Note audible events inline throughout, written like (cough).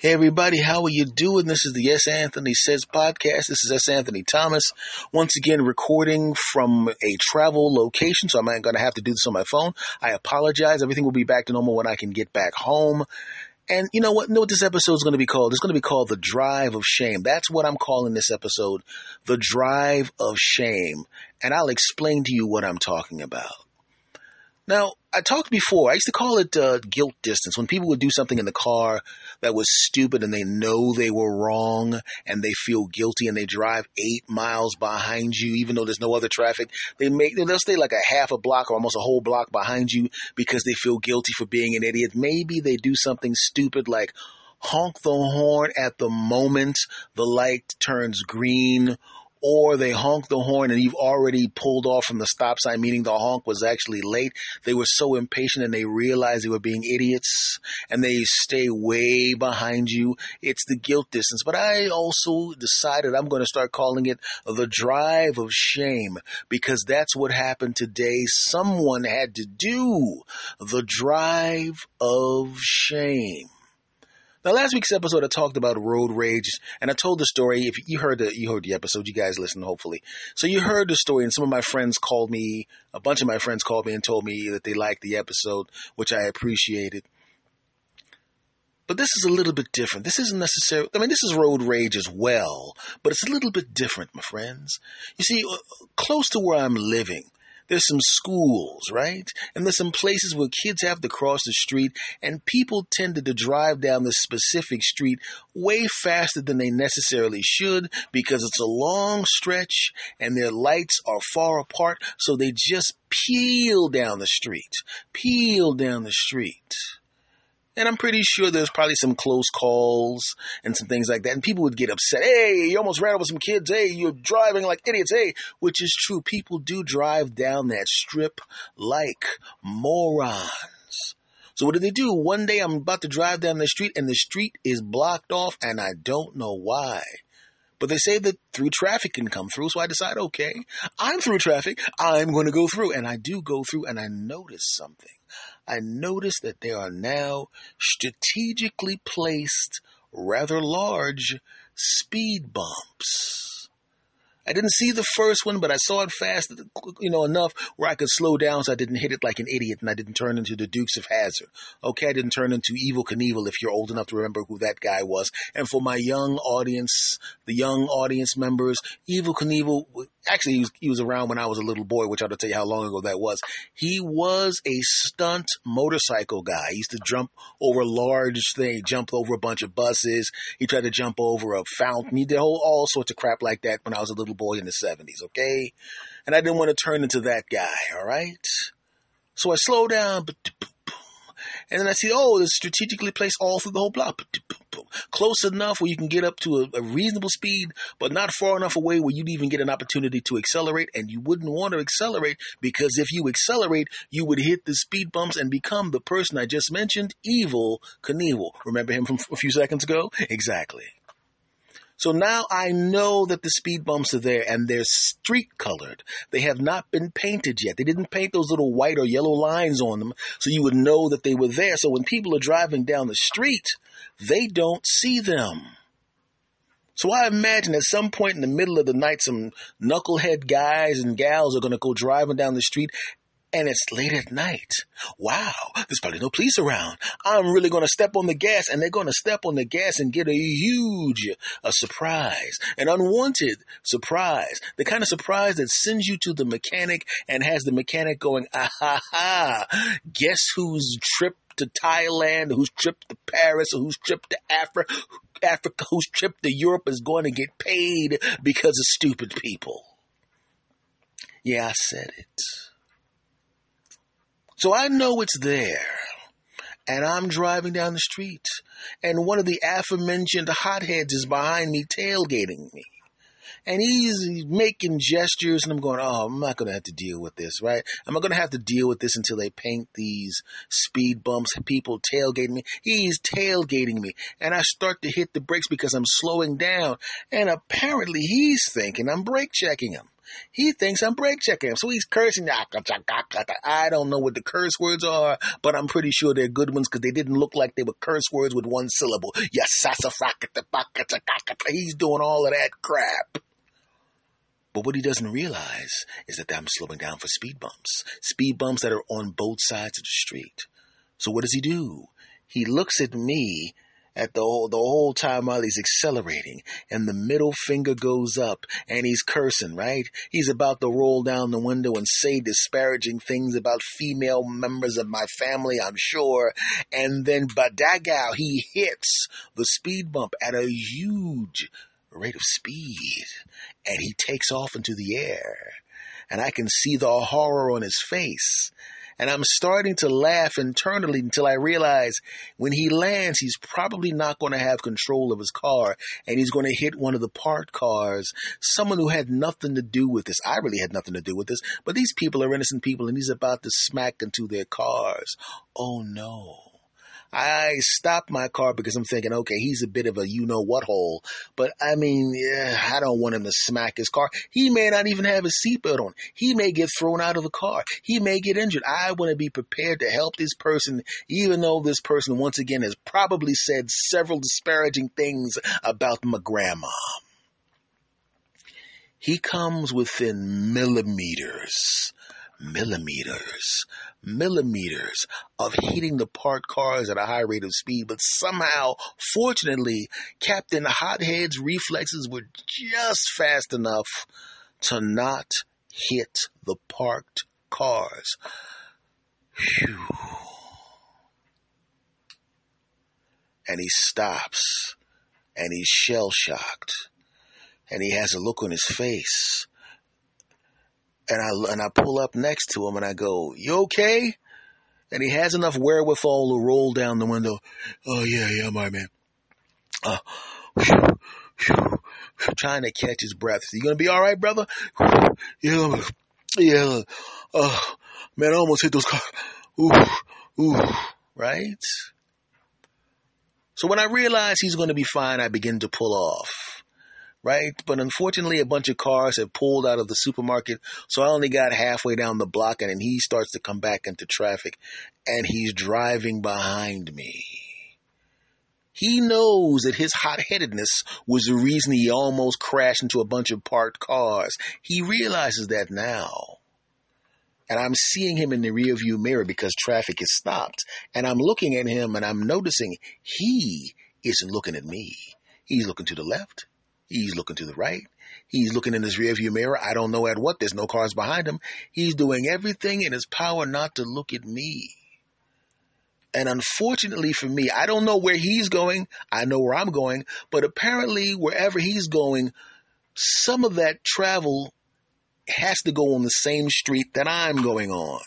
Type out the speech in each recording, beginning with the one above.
Hey everybody, how are you doing? This is the S. Anthony Says podcast. This is S. Anthony Thomas. Once again, recording from a travel location, so I'm not going to have to do this on my phone. I apologize. Everything will be back to normal when I can get back home. And you know what? Know what this episode is going to be called? It's going to be called The Drive of Shame. That's what I'm calling this episode. The Drive of Shame. And I'll explain to you what I'm talking about. Now, I talked before. I used to call it uh, guilt distance. When people would do something in the car that was stupid and they know they were wrong and they feel guilty and they drive eight miles behind you, even though there's no other traffic. They make they'll stay like a half a block or almost a whole block behind you because they feel guilty for being an idiot. Maybe they do something stupid like honk the horn at the moment the light turns green or they honk the horn and you've already pulled off from the stop sign, meaning the honk was actually late. They were so impatient and they realized they were being idiots and they stay way behind you. It's the guilt distance. But I also decided I'm going to start calling it the drive of shame because that's what happened today. Someone had to do the drive of shame. Now, last week's episode, I talked about road rage, and I told the story. If you heard the you heard the episode, you guys listened, hopefully. So you heard the story, and some of my friends called me. A bunch of my friends called me and told me that they liked the episode, which I appreciated. But this is a little bit different. This isn't necessarily. I mean, this is road rage as well, but it's a little bit different, my friends. You see, uh, close to where I'm living, there's some schools, right? And there's some places where kids have to cross the street, and people tended to drive down the specific street way faster than they necessarily should because it's a long stretch and their lights are far apart, so they just peel down the street, peel down the street. And I'm pretty sure there's probably some close calls and some things like that. And people would get upset. Hey, you almost ran over some kids. Hey, you're driving like idiots. Hey, which is true. People do drive down that strip like morons. So what do they do? One day I'm about to drive down the street and the street is blocked off and I don't know why. But they say that through traffic can come through. So I decide, okay, I'm through traffic. I'm going to go through. And I do go through and I notice something. I notice that there are now strategically placed, rather large speed bumps. I didn't see the first one, but I saw it fast, you know, enough where I could slow down so I didn't hit it like an idiot and I didn't turn into the Dukes of Hazzard. Okay, I didn't turn into Evel Knievel if you're old enough to remember who that guy was. And for my young audience, the young audience members, Evel Knievel, actually he was, he was around when I was a little boy, which I'll tell you how long ago that was. He was a stunt motorcycle guy. He used to jump over large things, jump over a bunch of buses. He tried to jump over a fountain. He did all, all sorts of crap like that when I was a little boy in the 70s, okay? And I didn't want to turn into that guy, all right? So I slow down, and then I see, oh, it's strategically placed all through the whole block. Close enough where you can get up to a, a, reasonable speed, but not far enough away where you'd even get an opportunity to accelerate. And you wouldn't want to accelerate because if you accelerate, you would hit the speed bumps and become the person I just mentioned, Evel Knievel. Remember him from a few seconds ago? Exactly. So now I know that the speed bumps are there and they're street colored. They have not been painted yet. They didn't paint those little white or yellow lines on them so you would know that they were there. So when people are driving down the street, they don't see them. So I imagine at some point in the middle of the night, some knucklehead guys and gals are going to go driving down the street and it's late at night. Wow, there's probably no police around. I'm really going to step on the gas, and they're going to step on the gas and get a huge a surprise, an unwanted surprise, the kind of surprise that sends you to the mechanic and has the mechanic going, ah ha ha, guess who's tripped to Thailand, whose trip to Paris, or who's tripped to Africa, Africa, who's tripped to Europe is going to get paid because of stupid people. Yeah, I said it. So I know it's there. And I'm driving down the street, and one of the aforementioned hotheads is behind me tailgating me. And he's making gestures, and I'm going, oh, I'm not going to have to deal with this, right? I'm not going to have to deal with this until they paint these speed bumps, people tailgating me. He's tailgating me. And I start to hit the brakes because I'm slowing down. And apparently he's thinking I'm brake checking him. He thinks I'm brake checking him, so he's cursing. I don't know what the curse words are, but I'm pretty sure they're good ones because they didn't look like they were curse words with one syllable. Yes, He's doing all of that crap. But what he doesn't realize is that I'm slowing down for speed bumps, speed bumps that are on both sides of the street. So what does he do? He looks at me at the whole, the whole time while he's accelerating and the middle finger goes up and he's cursing, right? He's about to roll down the window and say disparaging things about female members of my family, I'm sure. And then badagao, he hits the speed bump at a huge rate of speed and he takes off into the air and I can see the horror on his face and I'm starting to laugh internally until I realize when he lands, he's probably not going to have control of his car and he's going to hit one of the parked cars, someone who had nothing to do with this. I really had nothing to do with this, but these people are innocent people and he's about to smack into their cars. Oh no. I stop my car because I'm thinking, okay, he's a bit of a you know what hole, but I mean, yeah, I don't want him to smack his car. He may not even have his seatbelt on. He may get thrown out of the car. He may get injured. I want to be prepared to help this person, even though this person, once again, has probably said several disparaging things about my grandma. He comes within millimeters millimeters, millimeters of hitting the parked cars at a high rate of speed. But somehow, fortunately, Captain Hothead's reflexes were just fast enough to not hit the parked cars. Phew. And he stops and he's shell shocked and he has a look on his face and I and I pull up next to him and I go, "You okay?" And he has enough wherewithal to roll down the window. Oh yeah, yeah, my man. Uh, whew, whew, trying to catch his breath. You gonna be all right, brother? (laughs) Yeah, yeah. Uh, man, I almost hit those cars. (laughs) Ooh, ooh, right? So when I realize he's going to be fine, I begin to pull off right? But unfortunately, a bunch of cars have pulled out of the supermarket, so I only got halfway down the block, and then he starts to come back into traffic, and he's driving behind me. He knows that his hot headedness was the reason he almost crashed into a bunch of parked cars. He realizes that now. And I'm seeing him in the rearview mirror because traffic is stopped. And I'm looking at him and I'm noticing he isn't looking at me. He's looking to the left. He's looking to the right. He's looking in his rearview mirror. I don't know at what. There's no cars behind him. He's doing everything in his power not to look at me. And unfortunately for me, I don't know where he's going. I know where I'm going. But apparently, wherever he's going, some of that travel has to go on the same street that I'm going on.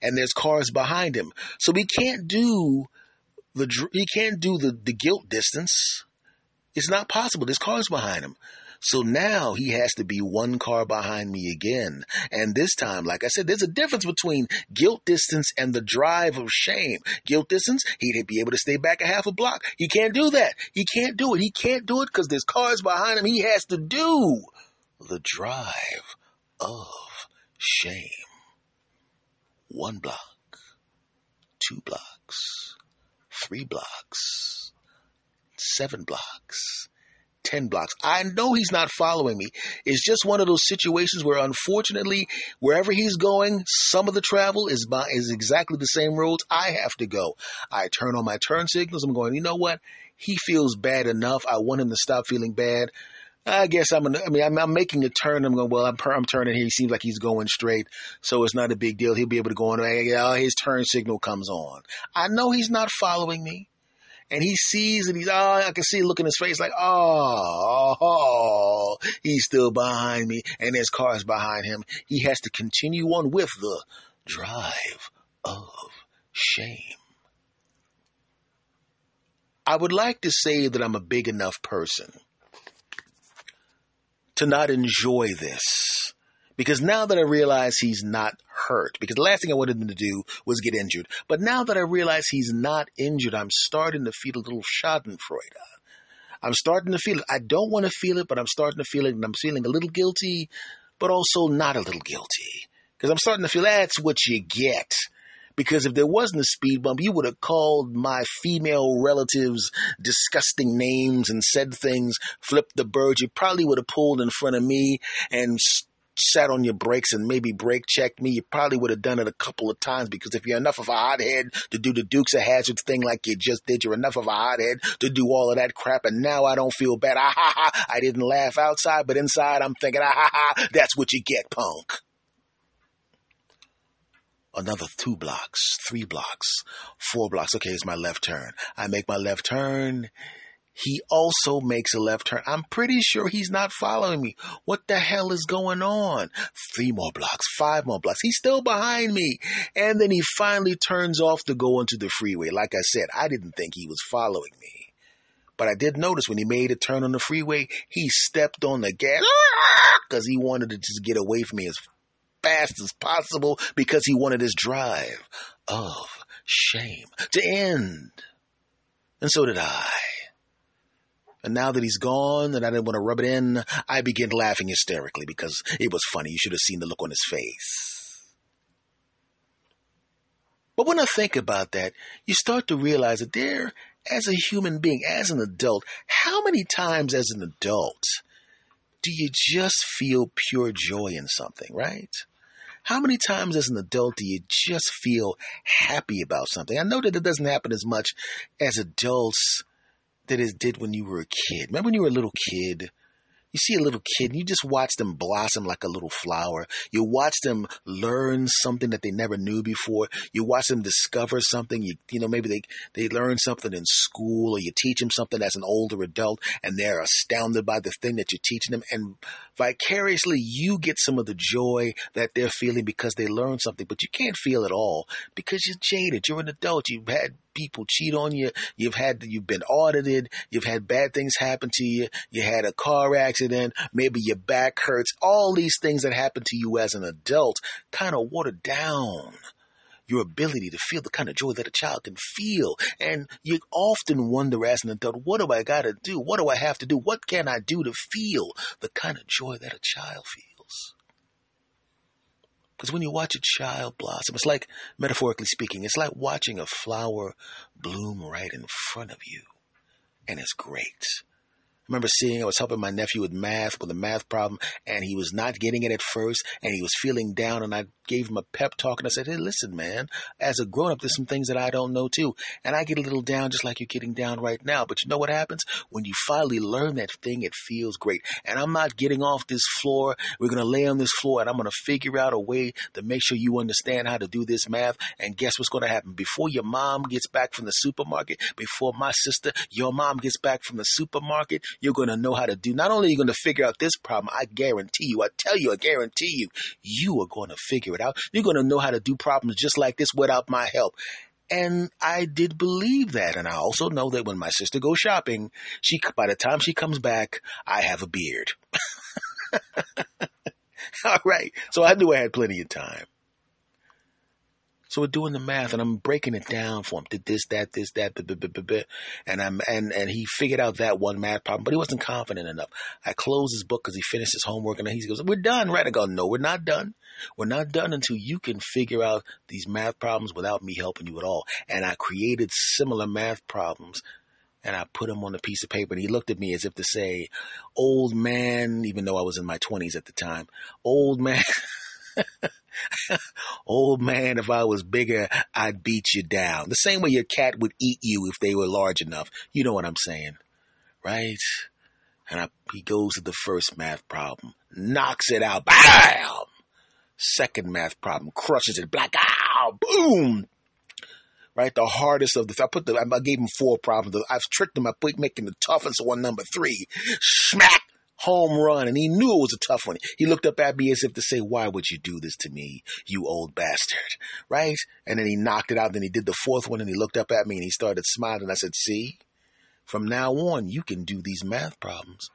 And there's cars behind him. So he can't do the, he can't do the, the guilt distance it's not possible. There's cars behind him. So now he has to be one car behind me again. And this time, like I said, there's a difference between guilt distance and the drive of shame. Guilt distance, he'd be able to stay back a half a block. He can't do that. He can't do it. He can't do it because there's cars behind him. He has to do the drive of shame. One block, two blocks, three blocks seven blocks, 10 blocks. I know he's not following me. It's just one of those situations where, unfortunately, wherever he's going, some of the travel is by, is exactly the same roads I have to go. I turn on my turn signals. I'm going, you know what? He feels bad enough. I want him to stop feeling bad. I guess I'm. Gonna, I mean, I'm, I'm, making a turn. I'm going. Well, I'm, I'm turning here. He seems like he's going straight, so it's not a big deal. He'll be able to go on. Oh, his turn signal comes on. I know he's not following me and he sees and he's, oh, I can see look in his face like, oh, oh, he's still behind me and there's cars behind him. He has to continue on with the drive of shame. I would like to say that I'm a big enough person to not enjoy this because now that I realize he's not hurt, because the last thing I wanted him to do was get injured. But now that I realize he's not injured, I'm starting to feel a little schadenfreude. I'm starting to feel it. I don't want to feel it, but I'm starting to feel it, and I'm feeling a little guilty, but also not a little guilty. Because I'm starting to feel that's what you get. Because if there wasn't a speed bump, you would have called my female relatives disgusting names and said things, flipped the bird. You probably would have pulled in front of me and sat on your brakes and maybe brake checked me, you probably would have done it a couple of times because if you're enough of a hothead to do the Dukes of Hazzard thing like you just did, you're enough of a hothead to do all of that crap. And now I don't feel bad. (laughs) Ah ha ha. I didn't laugh outside, but inside I'm thinking, ah ha ha. That's what you get, punk. Another two blocks, three blocks, four blocks. Okay, it's my left turn. I make my left turn he also makes a left turn. I'm pretty sure he's not following me. What the hell is going on? Three more blocks, five more blocks. He's still behind me. And then he finally turns off to go onto the freeway. Like I said, I didn't think he was following me. But I did notice when he made a turn on the freeway, he stepped on the gas (laughs) because he wanted to just get away from me as fast as possible because he wanted his drive of shame to end. And so did I. And now that he's gone and I didn't want to rub it in, I began laughing hysterically because it was funny. You should have seen the look on his face. But when I think about that, you start to realize that there, as a human being, as an adult, how many times as an adult do you just feel pure joy in something, right? How many times as an adult do you just feel happy about something? I know that it doesn't happen as much as adults that it did when you were a kid. Remember when you were a little kid you see a little kid and you just watch them blossom like a little flower. You watch them learn something that they never knew before. You watch them discover something. You, you know, maybe they, they learn something in school or you teach them something as an older adult and they're astounded by the thing that you're teaching them. And vicariously, you get some of the joy that they're feeling because they learned something, but you can't feel it all because you're jaded. You're an adult. You've had people cheat on you. You've had, you've been audited. You've had bad things happen to you. You had a car accident. Maybe your back hurts. All these things that happen to you as an adult kind of water down your ability to feel the kind of joy that a child can feel. And you often wonder as an adult, what do I got to do? What do I have to do? What can I do to feel the kind of joy that a child feels? Because when you watch a child blossom, it's like, metaphorically speaking, it's like watching a flower bloom right in front of you. And it's great I remember seeing I was helping my nephew with math with a math problem and he was not getting it at first and he was feeling down and I gave him a pep talk and I said, Hey, listen, man, as a grown up, there's some things that I don't know too. And I get a little down just like you're getting down right now. But you know what happens? When you finally learn that thing, it feels great. And I'm not getting off this floor. We're going to lay on this floor and I'm going to figure out a way to make sure you understand how to do this math. And guess what's going to happen? Before your mom gets back from the supermarket, before my sister, your mom gets back from the supermarket, you're going to know how to do. Not only are you going to figure out this problem, I guarantee you, I tell you, I guarantee you, you are going to figure it out. You're going to know how to do problems just like this without my help. And I did believe that. And I also know that when my sister goes shopping, she, by the time she comes back, I have a beard. (laughs) All right. So I knew I had plenty of time. So we're doing the math and I'm breaking it down for him. Did this, that, this, that, blah, blah, blah, blah, and I'm and and he figured out that one math problem, but he wasn't confident enough. I closed his book because he finished his homework and he goes, "We're done, right?" I go, "No, we're not done. We're not done until you can figure out these math problems without me helping you at all." And I created similar math problems and I put them on a piece of paper. And he looked at me as if to say, "Old man," even though I was in my twenties at the time. Old man. (laughs) (laughs) Old oh, man, if I was bigger, I'd beat you down. The same way your cat would eat you if they were large enough. You know what I'm saying, right? And I, he goes to the first math problem, knocks it out, bam! Second math problem, crushes it, black, ow, boom! Right, the hardest of the. I put the. I gave him four problems. I've tricked him. I put making the toughest one number three. Smack home run, and he knew it was a tough one. He looked up at me as if to say, Why would you do this to me, you old bastard? (laughs) Right? And then he knocked it out. Then he did the fourth one, and he looked up at me and he started smiling. I said, See, from now on, you can do these math problems.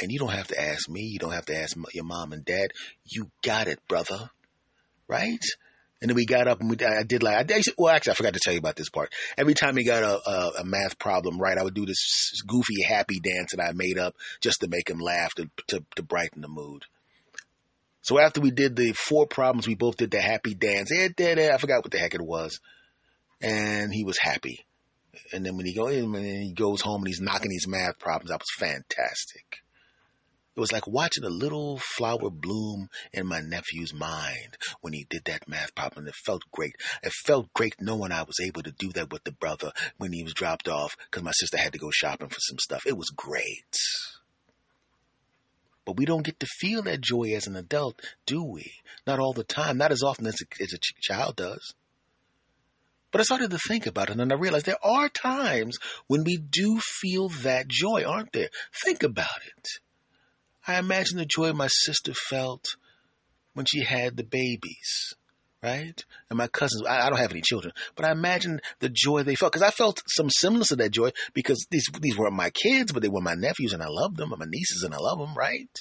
And you don't have to ask me. You don't have to ask your mom and dad. You got it, brother. Right? And then we got up and we, I did like, I well, actually, I forgot to tell you about this part. Every time he got a, a, a, math problem right, I would do this goofy, happy dance that I made up just to make him laugh to, to, to brighten the mood. So after we did the four problems, we both did the happy dance. Eh, I forgot what the heck it was. And he was happy. And then when he go he goes home and he's knocking these math problems, that was fantastic. It was like watching a little flower bloom in my nephew's mind when he did that math problem. It felt great. It felt great knowing I was able to do that with the brother when he was dropped off because my sister had to go shopping for some stuff. It was great. But we don't get to feel that joy as an adult, do we? Not all the time, not as often as a, as a child does. But I started to think about it and I realized there are times when we do feel that joy, aren't there? Think about it. I imagine the joy my sister felt when she had the babies, right? And my cousins, I, I don't have any children, but I imagine the joy they felt because I felt some semblance of that joy because these these weren't my kids, but they were my nephews and I loved them, and my nieces and I love them, right?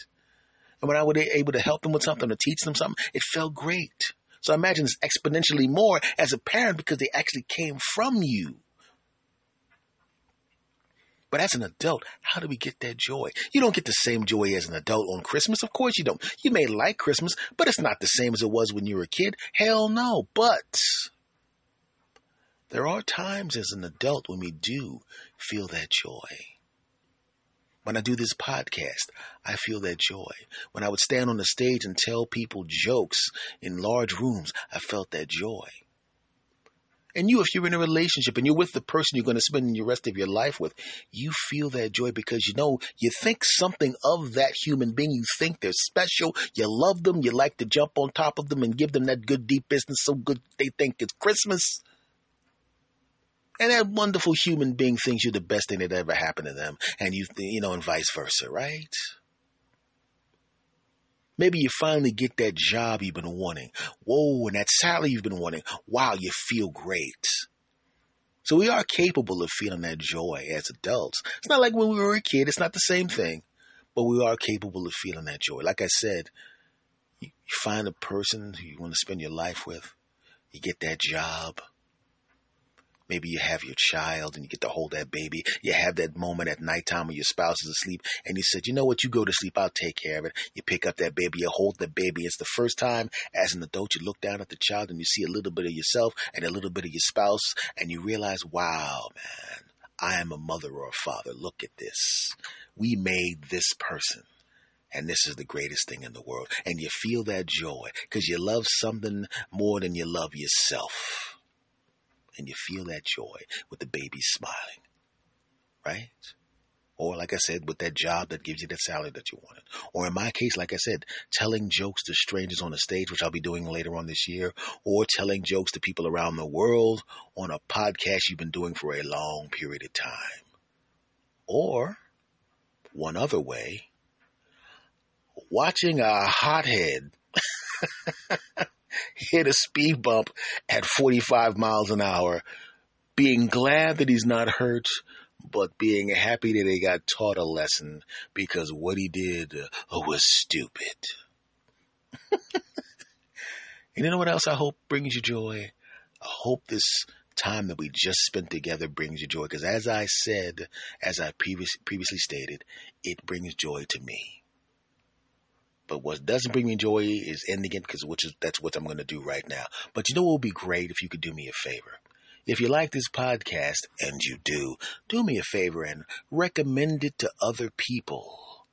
And when I was able to help them with something or teach them something, it felt great. So I imagine it's exponentially more as a parent because they actually came from you. But as an adult, how do we get that joy? You don't get the same joy as an adult on Christmas. Of course you don't. You may like Christmas, but it's not the same as it was when you were a kid. Hell no. But there are times as an adult when we do feel that joy. When I do this podcast, I feel that joy. When I would stand on the stage and tell people jokes in large rooms, I felt that joy. And you, if you're in a relationship and you're with the person you're going to spend the rest of your life with, you feel that joy because you know you think something of that human being. You think they're special. You love them. You like to jump on top of them and give them that good deep business so good they think it's Christmas. And that wonderful human being thinks you're the best thing that ever happened to them, and you, you know, and vice versa, right? Maybe you finally get that job you've been wanting. Whoa, and that salary you've been wanting. Wow, you feel great. So we are capable of feeling that joy as adults. It's not like when we were a kid, it's not the same thing, but we are capable of feeling that joy. Like I said, you, find a person who you want to spend your life with, you get that job, Maybe you have your child and you get to hold that baby. You have that moment at nighttime when your spouse is asleep and you said, you know what, you go to sleep, I'll take care of it. You pick up that baby, you hold the baby. It's the first time as an adult you look down at the child and you see a little bit of yourself and a little bit of your spouse and you realize, wow, man, I am a mother or a father. Look at this. We made this person. And this is the greatest thing in the world. And you feel that joy because you love something more than you love yourself and you feel that joy with the baby smiling, right? Or, like I said, with that job that gives you that salary that you wanted. Or in my case, like I said, telling jokes to strangers on the stage, which I'll be doing later on this year, or telling jokes to people around the world on a podcast you've been doing for a long period of time. Or, one other way, watching a hothead (laughs) hit a speed bump at 45 miles an hour, being glad that he's not hurt, but being happy that he got taught a lesson because what he did was stupid. (laughs) and you know what else I hope brings you joy? I hope this time that we just spent together brings you joy because as I said, as I previous, previously stated, it brings joy to me. But what doesn't bring me joy is ending it because which is that's what I'm going to do right now. But you know what would be great if you could do me a favor. If you like this podcast, and you do, do me a favor and recommend it to other people.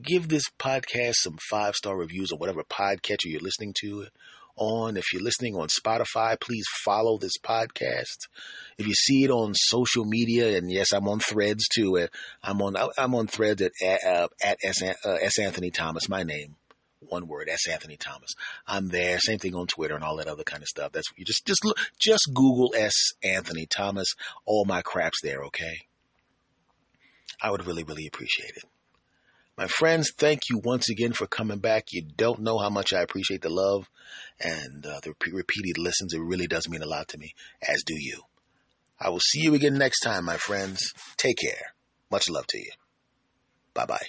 Give this podcast some five star reviews or whatever podcatcher you're listening to on. If you're listening on Spotify, please follow this podcast. If you see it on social media, and yes, I'm on Threads too. I'm on I'm on Threads at uh, at S, uh, S Anthony Thomas, my name. One word, S Anthony Thomas. I'm there. Same thing on Twitter and all that other kind of stuff. That's you just just look, just Google S Anthony Thomas. All my crap's there. Okay. I would really really appreciate it. My friends, thank you once again for coming back. You don't know how much I appreciate the love and uh, the repeated listens. It really does mean a lot to me, as do you. I will see you again next time, my friends. Take care. Much love to you. Bye bye.